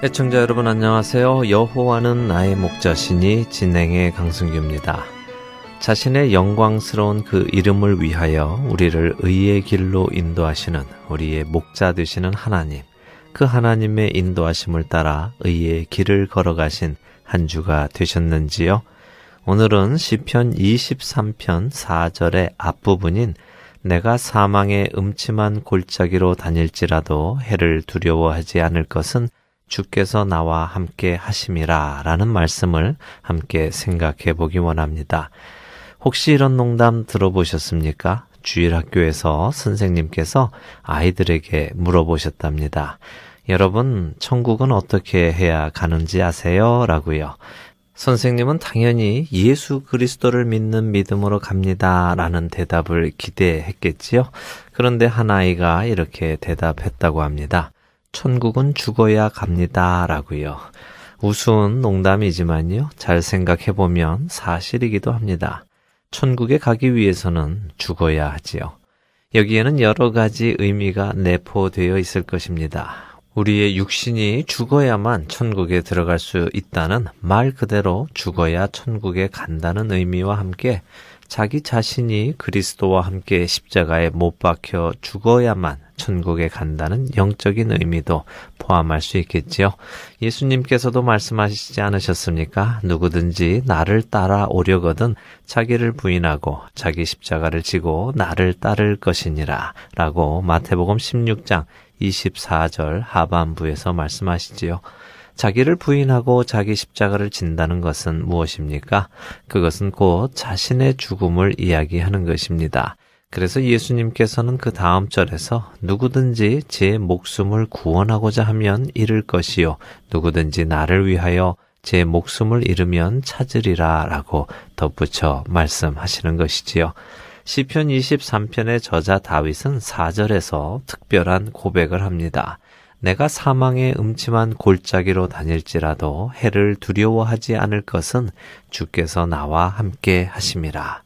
애청자 여러분 안녕하세요. 여호와는 나의 목자시니 진행의 강승규입니다. 자신의 영광스러운 그 이름을 위하여 우리를 의의 길로 인도하시는 우리의 목자 되시는 하나님, 그 하나님의 인도하심을 따라 의의 길을 걸어가신 한 주가 되셨는지요? 오늘은 시편 23편 4절의 앞부분인 내가 사망의 음침한 골짜기로 다닐지라도 해를 두려워하지 않을 것은 주께서 나와 함께 하심이라 라는 말씀을 함께 생각해 보기 원합니다. 혹시 이런 농담 들어보셨습니까? 주일학교에서 선생님께서 아이들에게 물어보셨답니다. 여러분, 천국은 어떻게 해야 가는지 아세요? 라고요. 선생님은 당연히 예수 그리스도를 믿는 믿음으로 갑니다. 라는 대답을 기대했겠지요. 그런데 한 아이가 이렇게 대답했다고 합니다. 천국은 죽어야 갑니다. 라고요. 우스운 농담이지만요. 잘 생각해보면 사실이기도 합니다. 천국에 가기 위해서는 죽어야 하지요. 여기에는 여러 가지 의미가 내포되어 있을 것입니다. 우리의 육신이 죽어야만 천국에 들어갈 수 있다는 말 그대로 죽어야 천국에 간다는 의미와 함께 자기 자신이 그리스도와 함께 십자가에 못 박혀 죽어야만 천국에 간다는 영적인 의미도 포함할 수 있겠지요. 예수님께서도 말씀하시지 않으셨습니까? 누구든지 나를 따라오려거든 자기를 부인하고 자기 십자가를 지고 나를 따를 것이니라 라고 마태복음 16장 24절 하반부에서 말씀하시지요. 자기를 부인하고 자기 십자가를 진다는 것은 무엇입니까? 그것은 곧 자신의 죽음을 이야기하는 것입니다. 그래서 예수님께서는 그 다음 절에서 누구든지 제 목숨을 구원하고자 하면 잃을 것이요. 누구든지 나를 위하여 제 목숨을 잃으면 찾으리라 라고 덧붙여 말씀하시는 것이지요. 시편 23편의 저자 다윗은 4절에서 특별한 고백을 합니다. 내가 사망의 음침한 골짜기로 다닐지라도 해를 두려워하지 않을 것은 주께서 나와 함께 하심이라.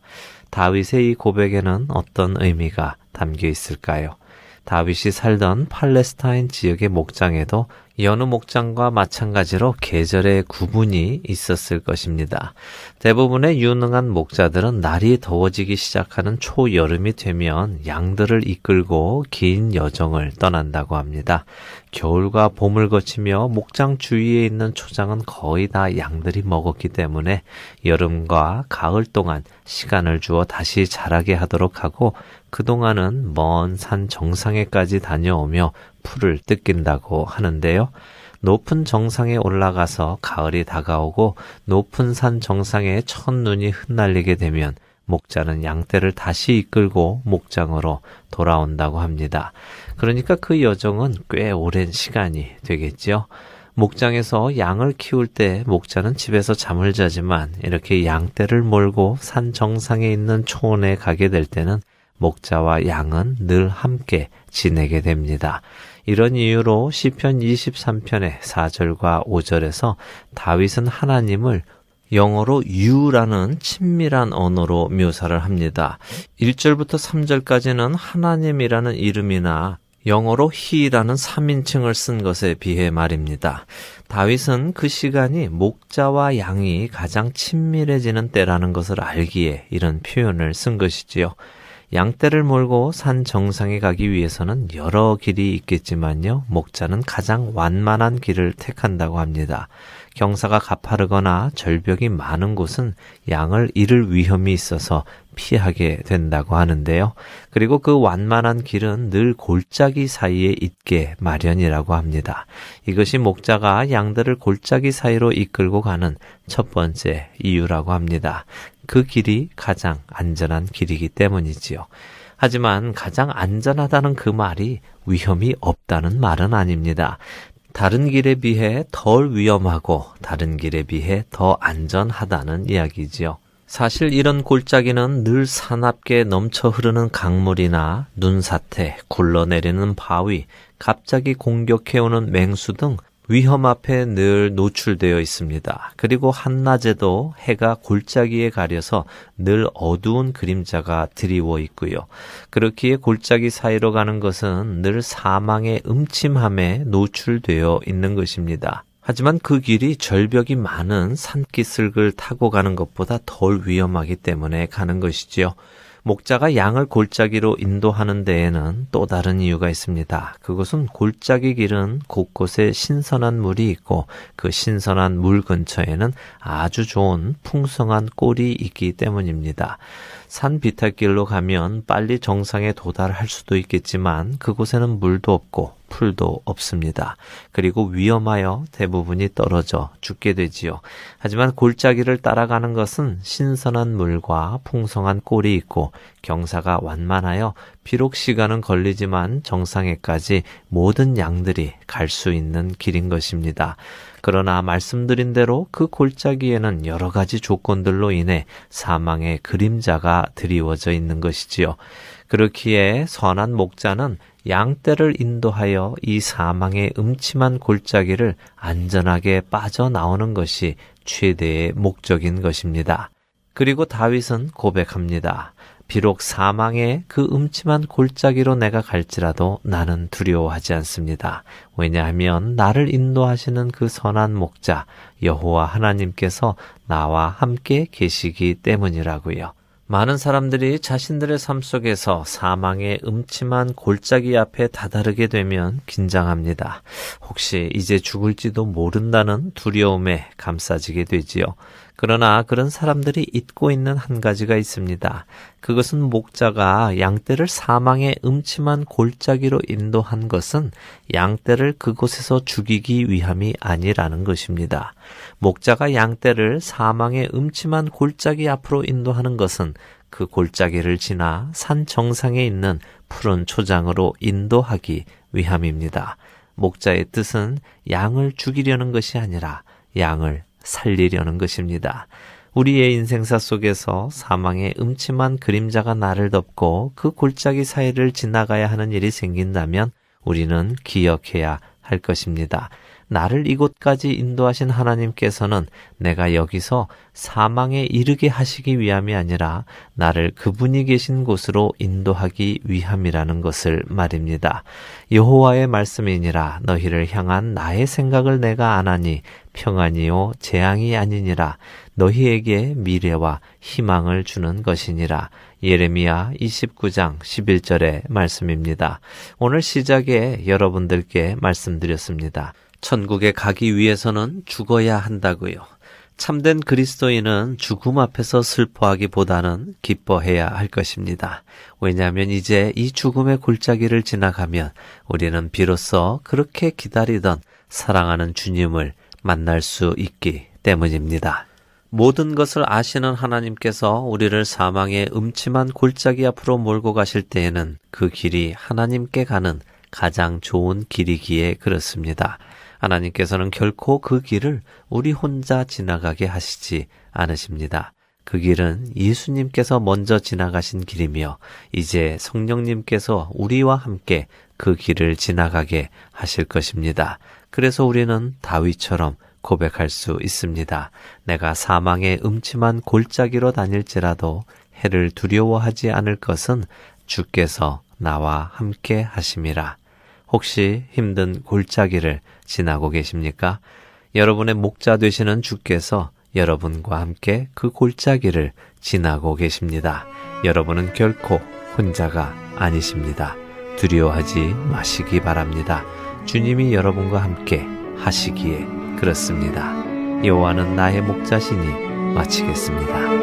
다윗의 이 고백에는 어떤 의미가 담겨 있을까요? 다윗이 살던 팔레스타인 지역의 목장에도 여느 목장과 마찬가지로 계절의 구분이 있었을 것입니다. 대부분의 유능한 목자들은 날이 더워지기 시작하는 초여름이 되면 양들을 이끌고 긴 여정을 떠난다고 합니다. 겨울과 봄을 거치며 목장 주위에 있는 초장은 거의 다 양들이 먹었기 때문에 여름과 가을 동안 시간을 주어 다시 자라게 하도록 하고 그동안은 먼 산 정상에까지 다녀오며 풀을 뜯긴다고 하는데요. 높은 정상에 올라가서 가을이 다가오고 높은 산 정상에 첫눈이 흩날리게 되면 목자는 양떼를 다시 이끌고 목장으로 돌아온다고 합니다. 그러니까 그 여정은 꽤 오랜 시간이 되겠죠. 목장에서 양을 키울 때 목자는 집에서 잠을 자지만 이렇게 양떼를 몰고 산 정상에 있는 초원에 가게 될 때는 목자와 양은 늘 함께 지내게 됩니다. 이런 이유로 시편 23편의 4절과 5절에서 다윗은 하나님을 영어로 you라는 친밀한 언어로 묘사를 합니다. 1절부터 3절까지는 하나님이라는 이름이나 영어로 he라는 3인칭을 쓴 것에 비해 말입니다. 다윗은 그 시간이 목자와 양이 가장 친밀해지는 때라는 것을 알기에 이런 표현을 쓴 것이지요. 양떼를 몰고 산 정상에 가기 위해서는 여러 길이 있겠지만요. 목자는 가장 완만한 길을 택한다고 합니다. 경사가 가파르거나 절벽이 많은 곳은 양을 잃을 위험이 있어서 피하게 된다고 하는데요. 그리고 그 완만한 길은 늘 골짜기 사이에 있게 마련이라고 합니다. 이것이 목자가 양들을 골짜기 사이로 이끌고 가는 첫 번째 이유라고 합니다. 그 길이 가장 안전한 길이기 때문이지요. 하지만 가장 안전하다는 그 말이 위험이 없다는 말은 아닙니다. 다른 길에 비해 덜 위험하고 다른 길에 비해 더 안전하다는 이야기지요. 사실 이런 골짜기는 늘 사납게 넘쳐 흐르는 강물이나 눈사태, 굴러내리는 바위, 갑자기 공격해오는 맹수 등 위험 앞에 늘 노출되어 있습니다. 그리고 한낮에도 해가 골짜기에 가려서 늘 어두운 그림자가 드리워 있고요. 그렇기에 골짜기 사이로 가는 것은 늘 사망의 음침함에 노출되어 있는 것입니다. 하지만 그 길이 절벽이 많은 산기슭을 타고 가는 것보다 덜 위험하기 때문에 가는 것이지요. 목자가 양을 골짜기로 인도하는 데에는 또 다른 이유가 있습니다. 그것은 골짜기 길은 곳곳에 신선한 물이 있고 그 신선한 물 근처에는 아주 좋은 풍성한 꼴이 있기 때문입니다. 산 비탈길로 가면 빨리 정상에 도달할 수도 있겠지만 그곳에는 물도 없고 풀도 없습니다. 그리고 위험하여 대부분이 떨어져 죽게 되지요. 하지만 골짜기를 따라가는 것은 신선한 물과 풍성한 꼴이 있고 경사가 완만하여 비록 시간은 걸리지만 정상에까지 모든 양들이 갈 수 있는 길인 것입니다. 그러나 말씀드린 대로 그 골짜기에는 여러 가지 조건들로 인해 사망의 그림자가 드리워져 있는 것이지요. 그렇기에 선한 목자는 양떼를 인도하여 이 사망의 음침한 골짜기를 안전하게 빠져나오는 것이 최대의 목적인 것입니다. 그리고 다윗은 고백합니다. 비록 사망의 그 음침한 골짜기로 내가 갈지라도 나는 두려워하지 않습니다. 왜냐하면 나를 인도하시는 그 선한 목자 여호와 하나님께서 나와 함께 계시기 때문이라고요. 많은 사람들이 자신들의 삶 속에서 사망의 음침한 골짜기 앞에 다다르게 되면 긴장합니다. 혹시 이제 죽을지도 모른다는 두려움에 감싸지게 되지요. 그러나 그런 사람들이 잊고 있는 한 가지가 있습니다. 그것은 목자가 양떼를 사망의 음침한 골짜기로 인도한 것은 양떼를 그곳에서 죽이기 위함이 아니라는 것입니다. 목자가 양떼를 사망의 음침한 골짜기 앞으로 인도하는 것은 그 골짜기를 지나 산 정상에 있는 푸른 초장으로 인도하기 위함입니다. 목자의 뜻은 양을 죽이려는 것이 아니라 양을 살리려는 것입니다. 우리의 인생사 속에서 사망의 음침한 그림자가 나를 덮고 그 골짜기 사이를 지나가야 하는 일이 생긴다면 우리는 기억해야 할 것입니다. 나를 이곳까지 인도하신 하나님께서는 내가 여기서 사망에 이르게 하시기 위함이 아니라 나를 그분이 계신 곳으로 인도하기 위함이라는 것을 말입니다. 여호와의 말씀이니라 너희를 향한 나의 생각을 내가 아나니 평안이요 재앙이 아니니라 너희에게 미래와 희망을 주는 것이니라 예레미야 29장 11절의 말씀입니다. 오늘 시작에 여러분들께 말씀드렸습니다. 천국에 가기 위해서는 죽어야 한다고요. 참된 그리스도인은 죽음 앞에서 슬퍼하기보다는 기뻐해야 할 것입니다. 왜냐하면 이제 이 죽음의 골짜기를 지나가면 우리는 비로소 그렇게 기다리던 사랑하는 주님을 만날 수 있기 때문입니다. 모든 것을 아시는 하나님께서 우리를 사망의 음침한 골짜기 앞으로 몰고 가실 때에는 그 길이 하나님께 가는 가장 좋은 길이기에 그렇습니다. 하나님께서는 결코 그 길을 우리 혼자 지나가게 하시지 않으십니다. 그 길은 예수님께서 먼저 지나가신 길이며 이제 성령님께서 우리와 함께 그 길을 지나가게 하실 것입니다. 그래서 우리는 다윗처럼 고백할 수 있습니다. 내가 사망의 음침한 골짜기로 다닐지라도 해를 두려워하지 않을 것은 주께서 나와 함께 하심이라. 혹시 힘든 골짜기를 지나고 계십니까? 여러분의 목자 되시는 주께서 여러분과 함께 그 골짜기를 지나고 계십니다. 여러분은 결코 혼자가 아니십니다. 두려워하지 마시기 바랍니다. 주님이 여러분과 함께 하시기에 그렇습니다. 여호와는 나의 목자시니 마치겠습니다.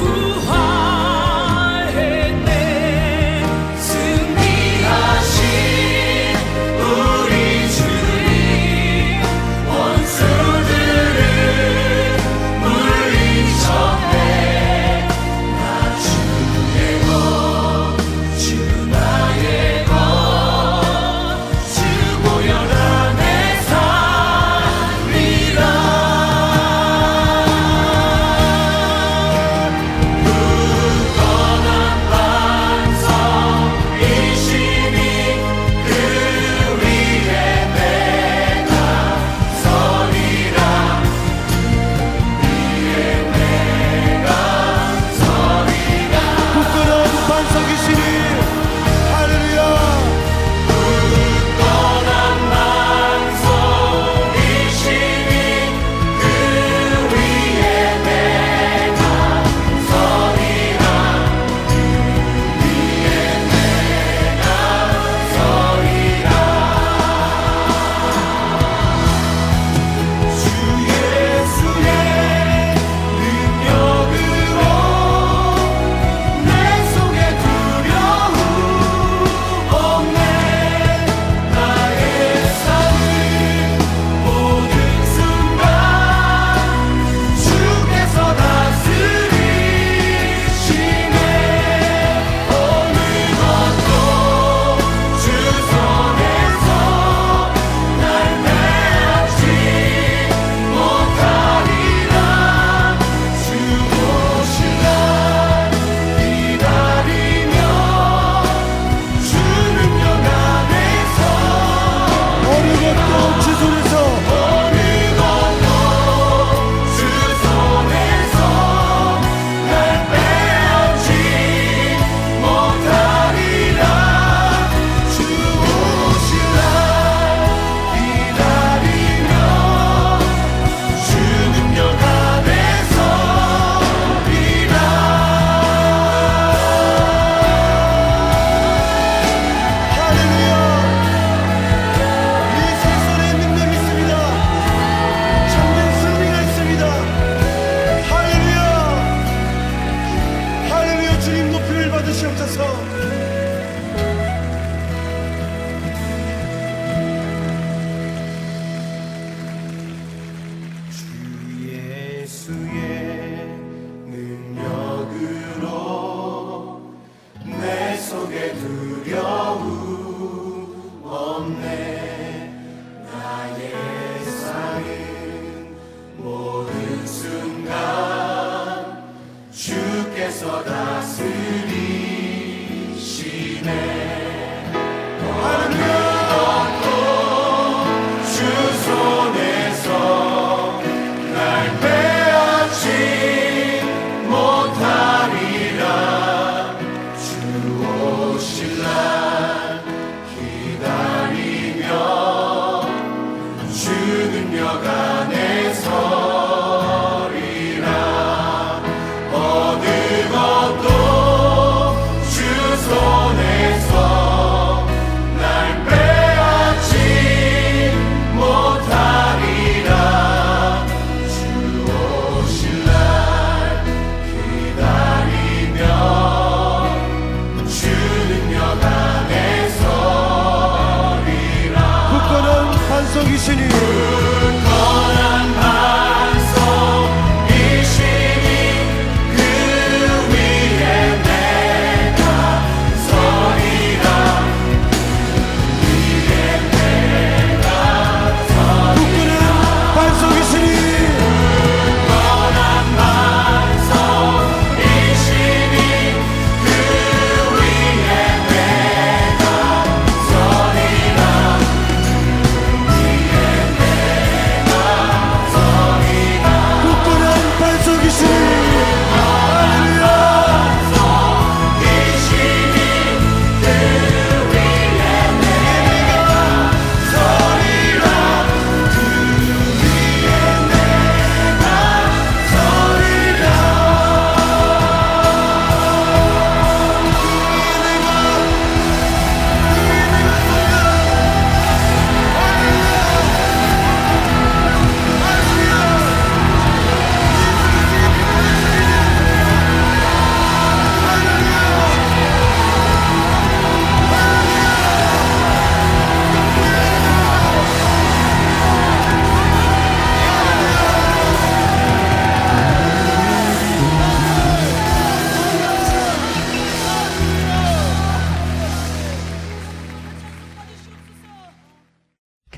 Ooh.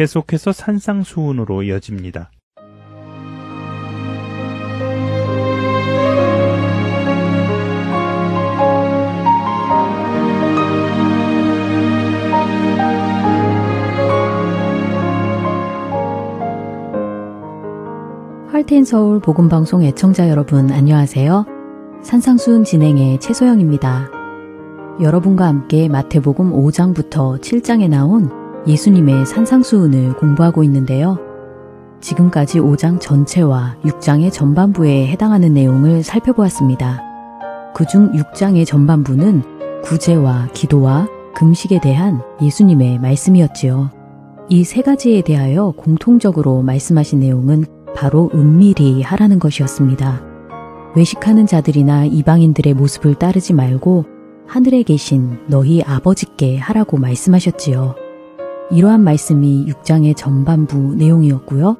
계속해서 산상수훈으로 이어집니다. 할텐 서울 복음방송 애청자 여러분 안녕하세요. 산상수훈 진행의 최소영입니다. 여러분과 함께 마태복음 5장부터 7장에 나온 예수님의 산상수훈을 공부하고 있는데요. 지금까지 5장 전체와 6장의 전반부에 해당하는 내용을 살펴보았습니다. 그중 6장의 전반부는 구제와 기도와 금식에 대한 예수님의 말씀이었지요. 이 세 가지에 대하여 공통적으로 말씀하신 내용은 바로 은밀히 하라는 것이었습니다. 외식하는 자들이나 이방인들의 모습을 따르지 말고 하늘에 계신 너희 아버지께 하라고 말씀하셨지요. 이러한 말씀이 6장의 전반부 내용이었고요.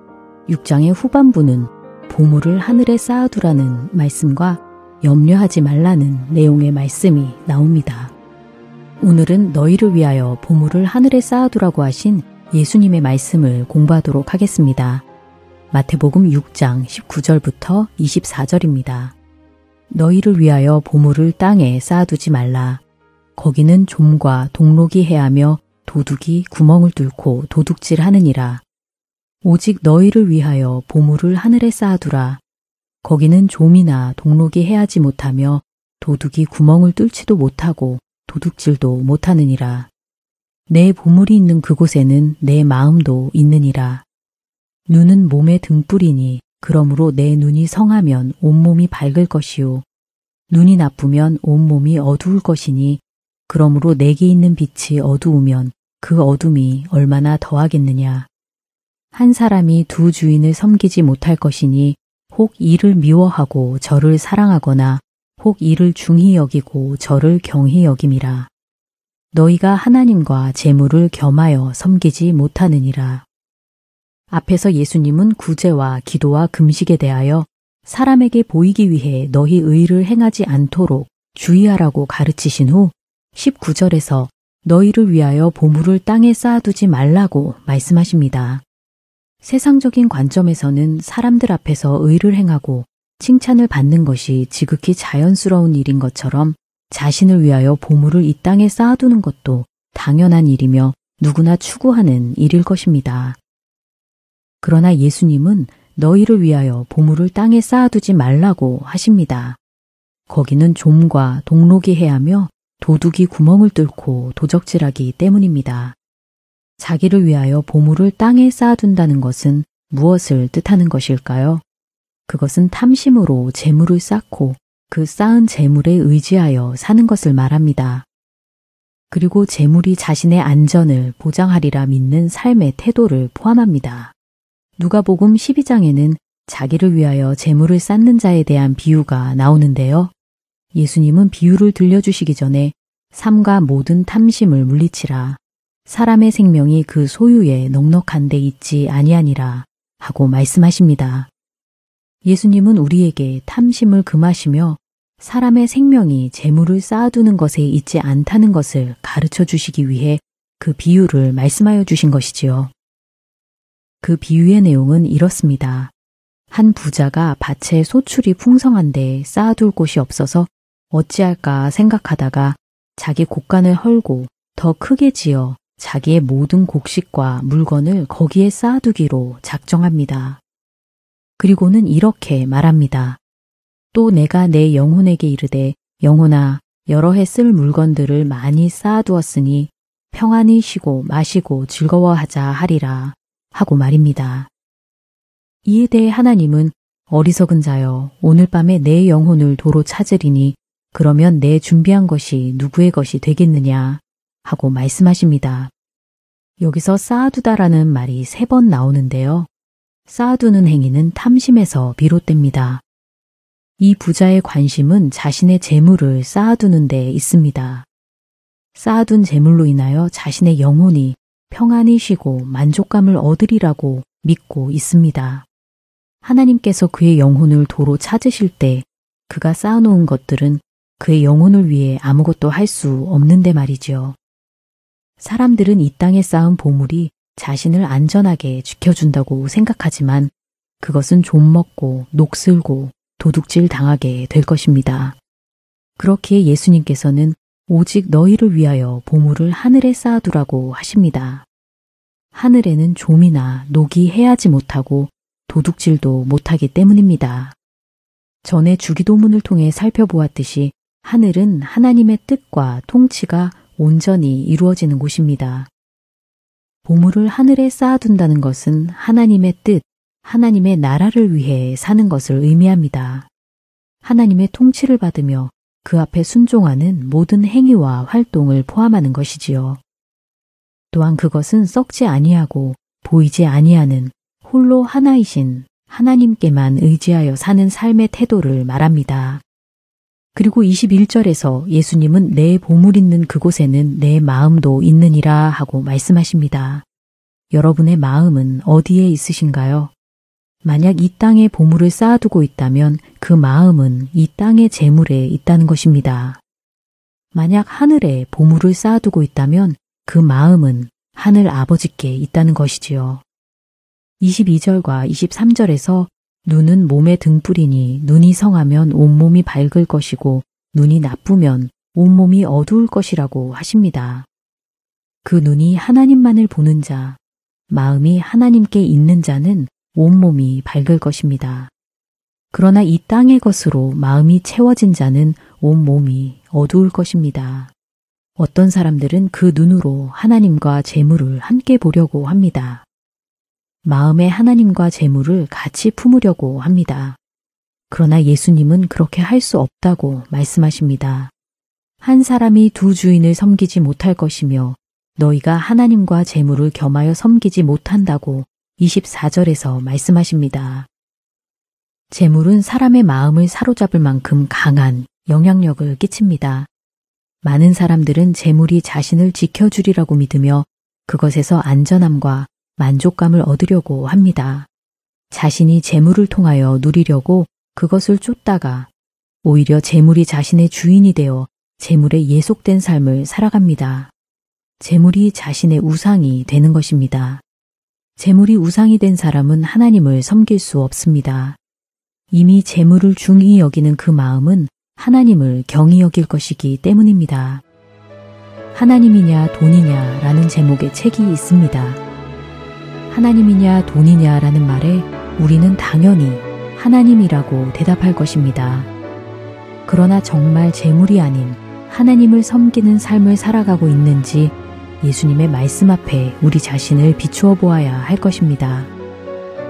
6장의 후반부는 보물을 하늘에 쌓아두라는 말씀과 염려하지 말라는 내용의 말씀이 나옵니다. 오늘은 너희를 위하여 보물을 하늘에 쌓아두라고 하신 예수님의 말씀을 공부하도록 하겠습니다. 마태복음 6장 19절부터 24절입니다. 너희를 위하여 보물을 땅에 쌓아두지 말라. 거기는 좀과 동록이 해하며 도둑이 구멍을 뚫고 도둑질 하느니라. 오직 너희를 위하여 보물을 하늘에 쌓아두라. 거기는 좀이나 동록이 해하지 못하며 도둑이 구멍을 뚫지도 못하고 도둑질도 못하느니라. 내 보물이 있는 그곳에는 내 마음도 있느니라. 눈은 몸의 등불이니 그러므로 내 눈이 성하면 온몸이 밝을 것이요. 눈이 나쁘면 온몸이 어두울 것이니 그러므로 내게 있는 빛이 어두우면 그 어둠이 얼마나 더하겠느냐. 한 사람이 두 주인을 섬기지 못할 것이니 혹 이를 미워하고 저를 사랑하거나 혹 이를 중히 여기고 저를 경히 여김이라. 너희가 하나님과 재물을 겸하여 섬기지 못하느니라. 앞에서 예수님은 구제와 기도와 금식에 대하여 사람에게 보이기 위해 너희 의를 행하지 않도록 주의하라고 가르치신 후 19절에서 너희를 위하여 보물을 땅에 쌓아두지 말라고 말씀하십니다. 세상적인 관점에서는 사람들 앞에서 의를 행하고 칭찬을 받는 것이 지극히 자연스러운 일인 것처럼 자신을 위하여 보물을 이 땅에 쌓아두는 것도 당연한 일이며 누구나 추구하는 일일 것입니다. 그러나 예수님은 너희를 위하여 보물을 땅에 쌓아두지 말라고 하십니다. 거기는 좀과 동록이 해하며 도둑이 구멍을 뚫고 도적질하기 때문입니다. 자기를 위하여 보물을 땅에 쌓아둔다는 것은 무엇을 뜻하는 것일까요? 그것은 탐심으로 재물을 쌓고 그 쌓은 재물에 의지하여 사는 것을 말합니다. 그리고 재물이 자신의 안전을 보장하리라 믿는 삶의 태도를 포함합니다. 누가복음 12장에는 자기를 위하여 재물을 쌓는 자에 대한 비유가 나오는데요. 예수님은 비유를 들려주시기 전에 삶과 모든 탐심을 물리치라. 사람의 생명이 그 소유에 넉넉한 데 있지 아니하니라 하고 말씀하십니다. 예수님은 우리에게 탐심을 금하시며 사람의 생명이 재물을 쌓아두는 것에 있지 않다는 것을 가르쳐 주시기 위해 그 비유를 말씀하여 주신 것이지요. 그 비유의 내용은 이렇습니다. 한 부자가 밭에 소출이 풍성한데 쌓아둘 곳이 없어서 어찌할까 생각하다가 자기 곡간을 헐고 더 크게 지어 자기의 모든 곡식과 물건을 거기에 쌓아두기로 작정합니다. 그리고는 이렇게 말합니다. 또 내가 내 영혼에게 이르되 영혼아 여러 해 쓸 물건들을 많이 쌓아두었으니 평안히 쉬고 마시고 즐거워하자 하리라 하고 말입니다. 이에 대해 하나님은 어리석은 자여 오늘 밤에 내 영혼을 도로 찾으리니 그러면 내 준비한 것이 누구의 것이 되겠느냐 하고 말씀하십니다. 여기서 쌓아두다라는 말이 세 번 나오는데요. 쌓아두는 행위는 탐심에서 비롯됩니다. 이 부자의 관심은 자신의 재물을 쌓아두는 데 있습니다. 쌓아둔 재물로 인하여 자신의 영혼이 평안히 쉬고 만족감을 얻으리라고 믿고 있습니다. 하나님께서 그의 영혼을 도로 찾으실 때 그가 쌓아놓은 것들은 그의 영혼을 위해 아무것도 할 수 없는데 말이지요. 사람들은 이 땅에 쌓은 보물이 자신을 안전하게 지켜준다고 생각하지만 그것은 좀 먹고 녹슬고 도둑질 당하게 될 것입니다. 그렇기에 예수님께서는 오직 너희를 위하여 보물을 하늘에 쌓아두라고 하십니다. 하늘에는 좀이나 녹이 해하지 못하고 도둑질도 못하기 때문입니다. 전에 주기도문을 통해 살펴보았듯이 하늘은 하나님의 뜻과 통치가 온전히 이루어지는 곳입니다. 보물을 하늘에 쌓아둔다는 것은 하나님의 뜻, 하나님의 나라를 위해 사는 것을 의미합니다. 하나님의 통치를 받으며 그 앞에 순종하는 모든 행위와 활동을 포함하는 것이지요. 또한 그것은 썩지 아니하고 보이지 아니하는 홀로 하나이신 하나님께만 의지하여 사는 삶의 태도를 말합니다. 그리고 21절에서 예수님은 내 보물 있는 그곳에는 내 마음도 있느니라 하고 말씀하십니다. 여러분의 마음은 어디에 있으신가요? 만약 이 땅에 보물을 쌓아두고 있다면 그 마음은 이 땅의 재물에 있다는 것입니다. 만약 하늘에 보물을 쌓아두고 있다면 그 마음은 하늘 아버지께 있다는 것이지요. 22절과 23절에서 눈은 몸의 등불이니 눈이 성하면 온몸이 밝을 것이고 눈이 나쁘면 온몸이 어두울 것이라고 하십니다. 그 눈이 하나님만을 보는 자, 마음이 하나님께 있는 자는 온몸이 밝을 것입니다. 그러나 이 땅의 것으로 마음이 채워진 자는 온몸이 어두울 것입니다. 어떤 사람들은 그 눈으로 하나님과 재물을 함께 보려고 합니다. 마음에 하나님과 재물을 같이 품으려고 합니다. 그러나 예수님은 그렇게 할 수 없다고 말씀하십니다. 한 사람이 두 주인을 섬기지 못할 것이며 너희가 하나님과 재물을 겸하여 섬기지 못한다고 24절에서 말씀하십니다. 재물은 사람의 마음을 사로잡을 만큼 강한 영향력을 끼칩니다. 많은 사람들은 재물이 자신을 지켜주리라고 믿으며 그것에서 안전함과 만족감을 얻으려고 합니다. 자신이 재물을 통하여 누리려고 그것을 쫓다가 오히려 재물이 자신의 주인이 되어 재물에 예속된 삶을 살아갑니다. 재물이 자신의 우상이 되는 것입니다. 재물이 우상이 된 사람은 하나님을 섬길 수 없습니다. 이미 재물을 중히 여기는 그 마음은 하나님을 경히 여길 것이기 때문입니다. 하나님이냐 돈이냐 라는 제목의 책이 있습니다. 하나님이냐 돈이냐 라는 말에 우리는 당연히 하나님이라고 대답할 것입니다. 그러나 정말 재물이 아닌 하나님을 섬기는 삶을 살아가고 있는지 예수님의 말씀 앞에 우리 자신을 비추어 보아야 할 것입니다.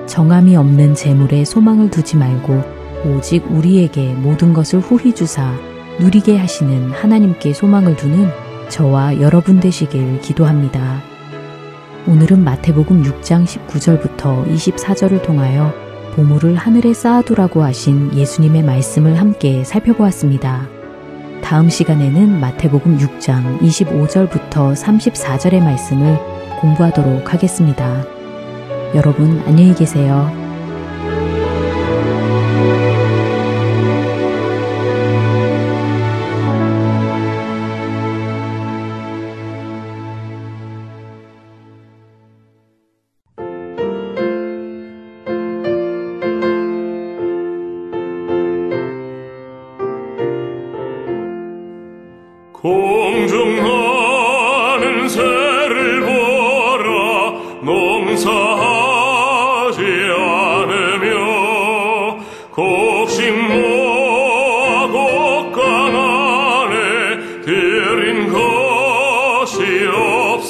정함이 없는 재물에 소망을 두지 말고 오직 우리에게 모든 것을 후히 주사 누리게 하시는 하나님께 소망을 두는 저와 여러분 되시길 기도합니다. 오늘은 마태복음 6장 19절부터 24절을 통하여 보물을 하늘에 쌓아두라고 하신 예수님의 말씀을 함께 살펴보았습니다. 다음 시간에는 마태복음 6장 25절부터 34절의 말씀을 공부하도록 하겠습니다. 여러분 안녕히 계세요.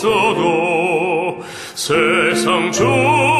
없어도 세상 좋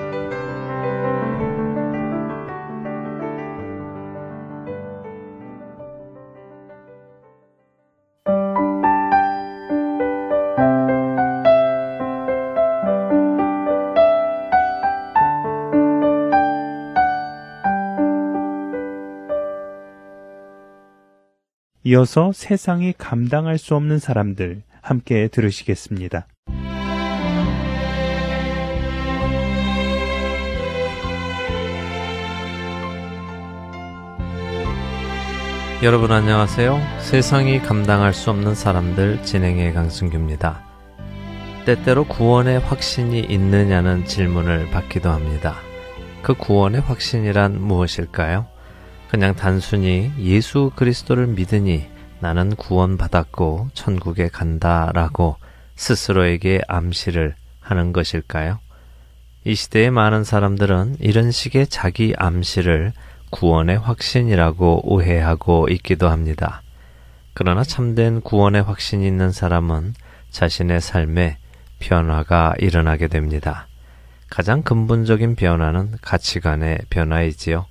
이어서 세상이 감당할 수 없는 사람들 함께 들으시겠습니다. 여러분 안녕하세요. 세상이 감당할 수 없는 사람들 진행의 강승규입니다. 때때로 구원의 확신이 있느냐는 질문을 받기도 합니다. 그 구원의 확신이란 무엇일까요? 그냥 단순히 예수 그리스도를 믿으니 나는 구원받았고 천국에 간다라고 스스로에게 암시를 하는 것일까요? 이 시대의 많은 사람들은 이런 식의 자기 암시를 구원의 확신이라고 오해하고 있기도 합니다. 그러나 참된 구원의 확신이 있는 사람은 자신의 삶에 변화가 일어나게 됩니다. 가장 근본적인 변화는 가치관의 변화이지요.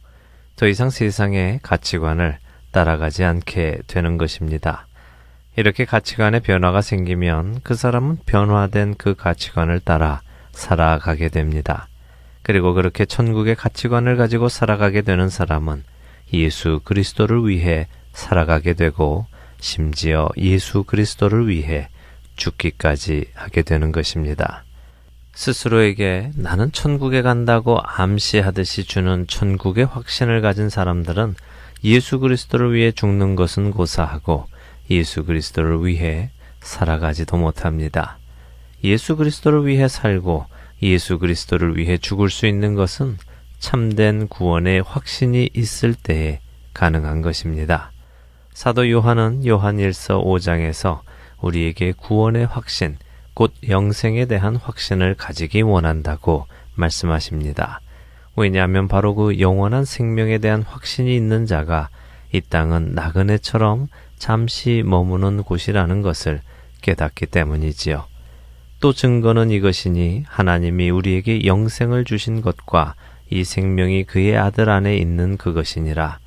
더 이상 세상의 가치관을 따라가지 않게 되는 것입니다. 이렇게 가치관의 변화가 생기면 그 사람은 변화된 그 가치관을 따라 살아가게 됩니다. 그리고 그렇게 천국의 가치관을 가지고 살아가게 되는 사람은 예수 그리스도를 위해 살아가게 되고 심지어 예수 그리스도를 위해 죽기까지 하게 되는 것입니다. 스스로에게 나는 천국에 간다고 암시하듯이 주는 천국의 확신을 가진 사람들은 예수 그리스도를 위해 죽는 것은 고사하고 예수 그리스도를 위해 살아가지도 못합니다. 예수 그리스도를 위해 살고 예수 그리스도를 위해 죽을 수 있는 것은 참된 구원의 확신이 있을 때에 가능한 것입니다. 사도 요한은 요한 1서 5장에서 우리에게 구원의 확신, 곧 영생에 대한 확신을 가지기 원한다고 말씀하십니다. 왜냐하면 바로 그 영원한 생명에 대한 확신이 있는 자가 이 땅은 나그네처럼 잠시 머무는 곳이라는 것을 깨닫기 때문이지요. 또 증거는 이것이니 하나님이 우리에게 영생을 주신 것과 이 생명이 그의 아들 안에 있는 그것이니라.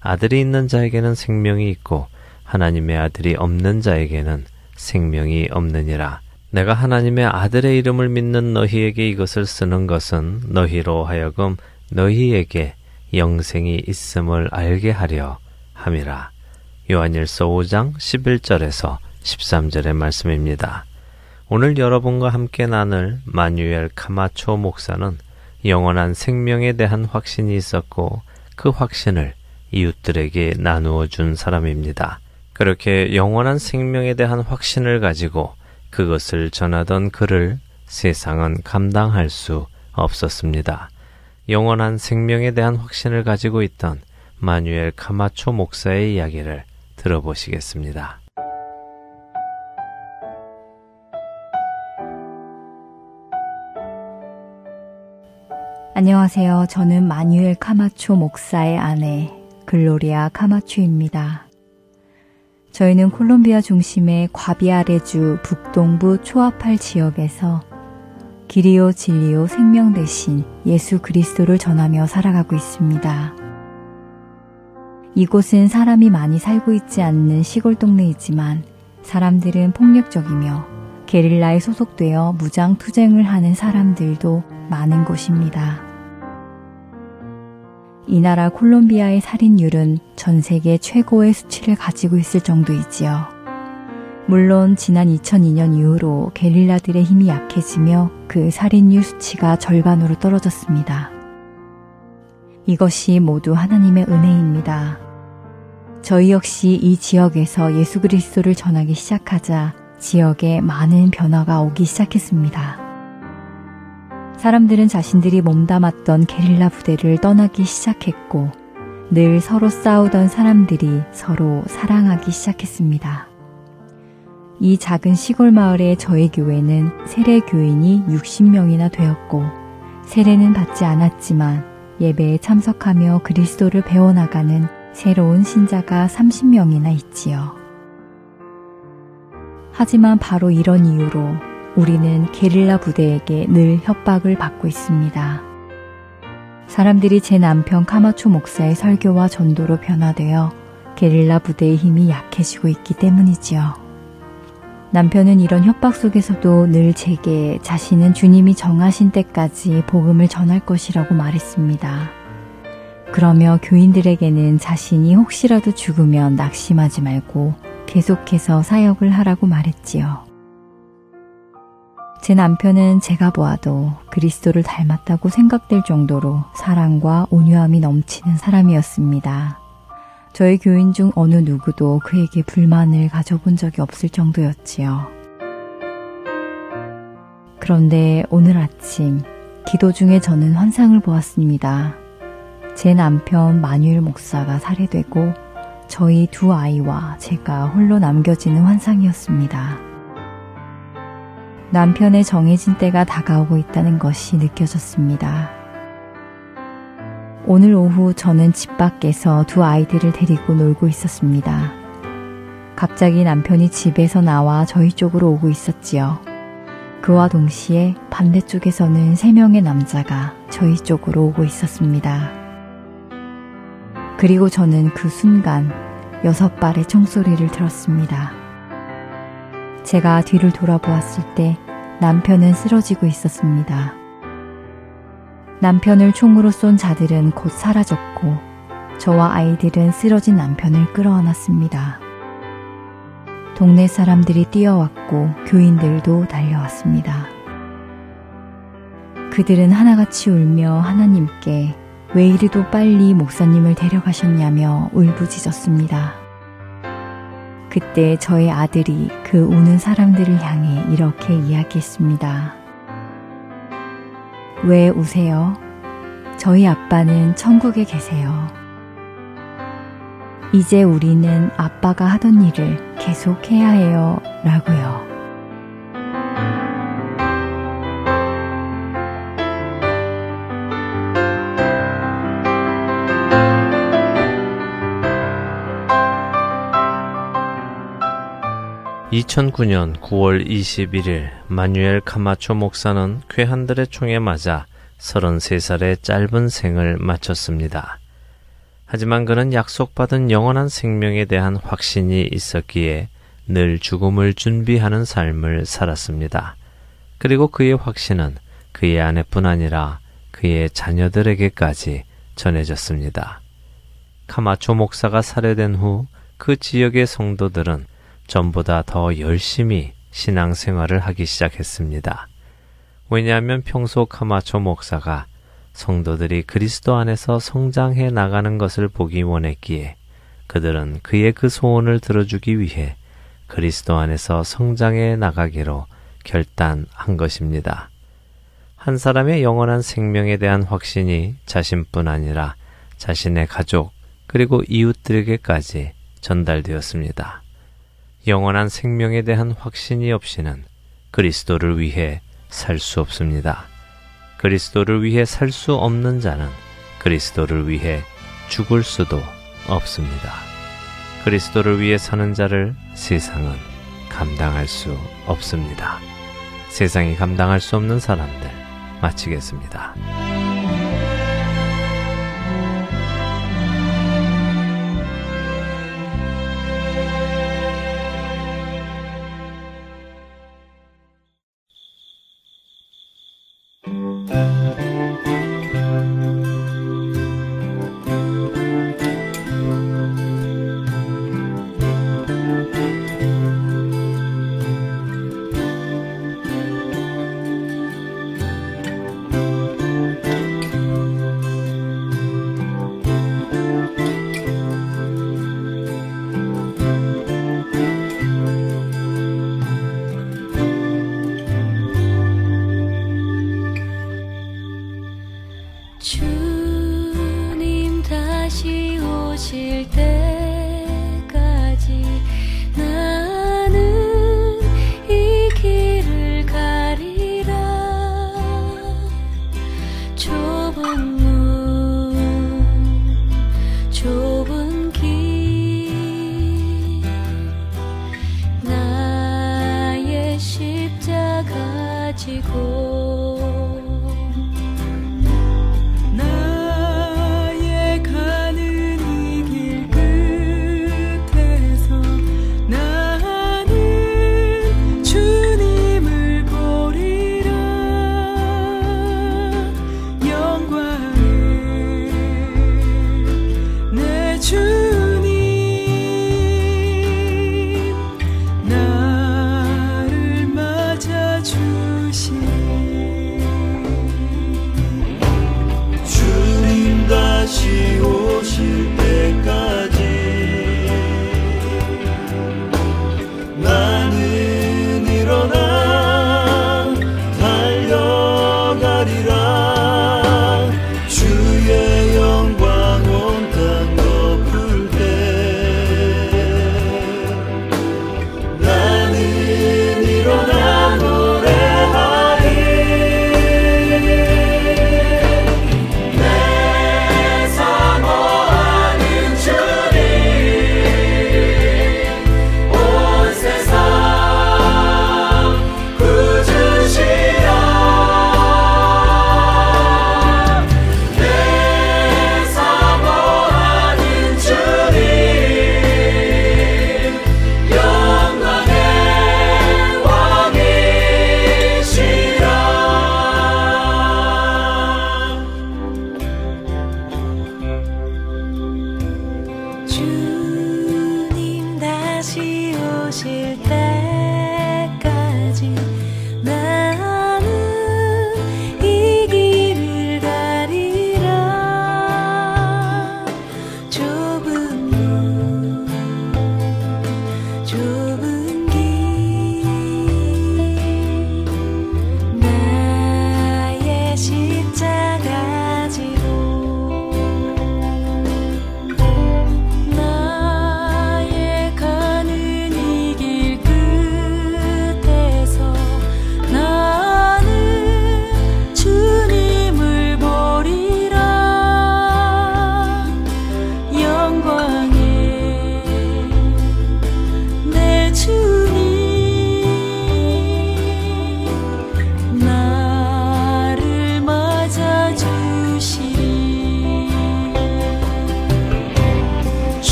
아들이 있는 자에게는 생명이 있고 하나님의 아들이 없는 자에게는 생명이 없느니라. 내가 하나님의 아들의 이름을 믿는 너희에게 이것을 쓰는 것은 너희로 하여금 너희에게 영생이 있음을 알게 하려 함이라. 요한일서 5장 11절에서 13절의 말씀입니다. 오늘 여러분과 함께 나눌 마뉴엘 카마초 목사는 영원한 생명에 대한 확신이 있었고 그 확신을 이웃들에게 나누어 준 사람입니다. 그렇게 영원한 생명에 대한 확신을 가지고 그것을 전하던 그를 세상은 감당할 수 없었습니다. 영원한 생명에 대한 확신을 가지고 있던 마뉴엘 카마초 목사의 이야기를 들어보시겠습니다. 안녕하세요. 저는 마뉴엘 카마초 목사의 아내 글로리아 카마초입니다. 저희는 콜롬비아 중심의 과비아레주 북동부 초아팔 지역에서 기리오 진리오 생명 대신 예수 그리스도를 전하며 살아가고 있습니다. 이곳은 사람이 많이 살고 있지 않는 시골 동네이지만 사람들은 폭력적이며 게릴라에 소속되어 무장 투쟁을 하는 사람들도 많은 곳입니다. 이 나라 콜롬비아의 살인율은 전 세계 최고의 수치를 가지고 있을 정도이지요. 물론 지난 2002년 이후로 게릴라들의 힘이 약해지며 그 살인율 수치가 절반으로 떨어졌습니다. 이것이 모두 하나님의 은혜입니다. 저희 역시 이 지역에서 예수 그리스도를 전하기 시작하자 지역에 많은 변화가 오기 시작했습니다. 사람들은 자신들이 몸담았던 게릴라 부대를 떠나기 시작했고 늘 서로 싸우던 사람들이 서로 사랑하기 시작했습니다. 이 작은 시골 마을의 저희 교회는 세례 교인이 60명이나 되었고 세례는 받지 않았지만 예배에 참석하며 그리스도를 배워나가는 새로운 신자가 30명이나 있지요. 하지만 바로 이런 이유로 우리는 게릴라 부대에게 늘 협박을 받고 있습니다. 사람들이 제 남편 카마초 목사의 설교와 전도로 변화되어 게릴라 부대의 힘이 약해지고 있기 때문이지요. 남편은 이런 협박 속에서도 늘 제게 자신은 주님이 정하신 때까지 복음을 전할 것이라고 말했습니다. 그러며 교인들에게는 자신이 혹시라도 죽으면 낙심하지 말고 계속해서 사역을 하라고 말했지요. 제 남편은 제가 보아도 그리스도를 닮았다고 생각될 정도로 사랑과 온유함이 넘치는 사람이었습니다. 저희 교인 중 어느 누구도 그에게 불만을 가져본 적이 없을 정도였지요. 그런데 오늘 아침 기도 중에 저는 환상을 보았습니다. 제 남편 마뉴엘 목사가 살해되고 저희 두 아이와 제가 홀로 남겨지는 환상이었습니다. 남편의 정해진 때가 다가오고 있다는 것이 느껴졌습니다. 오늘 오후 저는 집 밖에서 두 아이들을 데리고 놀고 있었습니다. 갑자기 남편이 집에서 나와 저희 쪽으로 오고 있었지요. 그와 동시에 반대쪽에서는 세 명의 남자가 저희 쪽으로 오고 있었습니다. 그리고 저는 그 순간 여섯 발의 총소리를 들었습니다. 제가 뒤를 돌아보았을 때 남편은 쓰러지고 있었습니다. 남편을 총으로 쏜 자들은 곧 사라졌고 저와 아이들은 쓰러진 남편을 끌어안았습니다. 동네 사람들이 뛰어왔고 교인들도 달려왔습니다. 그들은 하나같이 울며 하나님께 왜 이리도 빨리 목사님을 데려가셨냐며 울부짖었습니다. 그때 저의 아들이 그 우는 사람들을 향해 이렇게 이야기했습니다. 왜 우세요? 저희 아빠는 천국에 계세요. 이제 우리는 아빠가 하던 일을 계속 해야 해요. 라고요. 2009년 9월 21일 마뉴엘 카마초 목사는 괴한들의 총에 맞아 33살의 짧은 생을 마쳤습니다. 하지만 그는 약속받은 영원한 생명에 대한 확신이 있었기에 늘 죽음을 준비하는 삶을 살았습니다. 그리고 그의 확신은 그의 아내뿐 아니라 그의 자녀들에게까지 전해졌습니다. 카마초 목사가 살해된 후 그 지역의 성도들은 전보다 더 열심히 신앙생활을 하기 시작했습니다. 왜냐하면 평소 카마초 목사가 성도들이 그리스도 안에서 성장해 나가는 것을 보기 원했기에 그들은 그의 그 소원을 들어주기 위해 그리스도 안에서 성장해 나가기로 결단한 것입니다. 한 사람의 영원한 생명에 대한 확신이 자신뿐 아니라 자신의 가족 그리고 이웃들에게까지 전달되었습니다. 영원한 생명에 대한 확신이 없이는 그리스도를 위해 살 수 없습니다. 그리스도를 위해 살 수 없는 자는 그리스도를 위해 죽을 수도 없습니다. 그리스도를 위해 사는 자를 세상은 감당할 수 없습니다. 세상이 감당할 수 없는 사람들 마치겠습니다.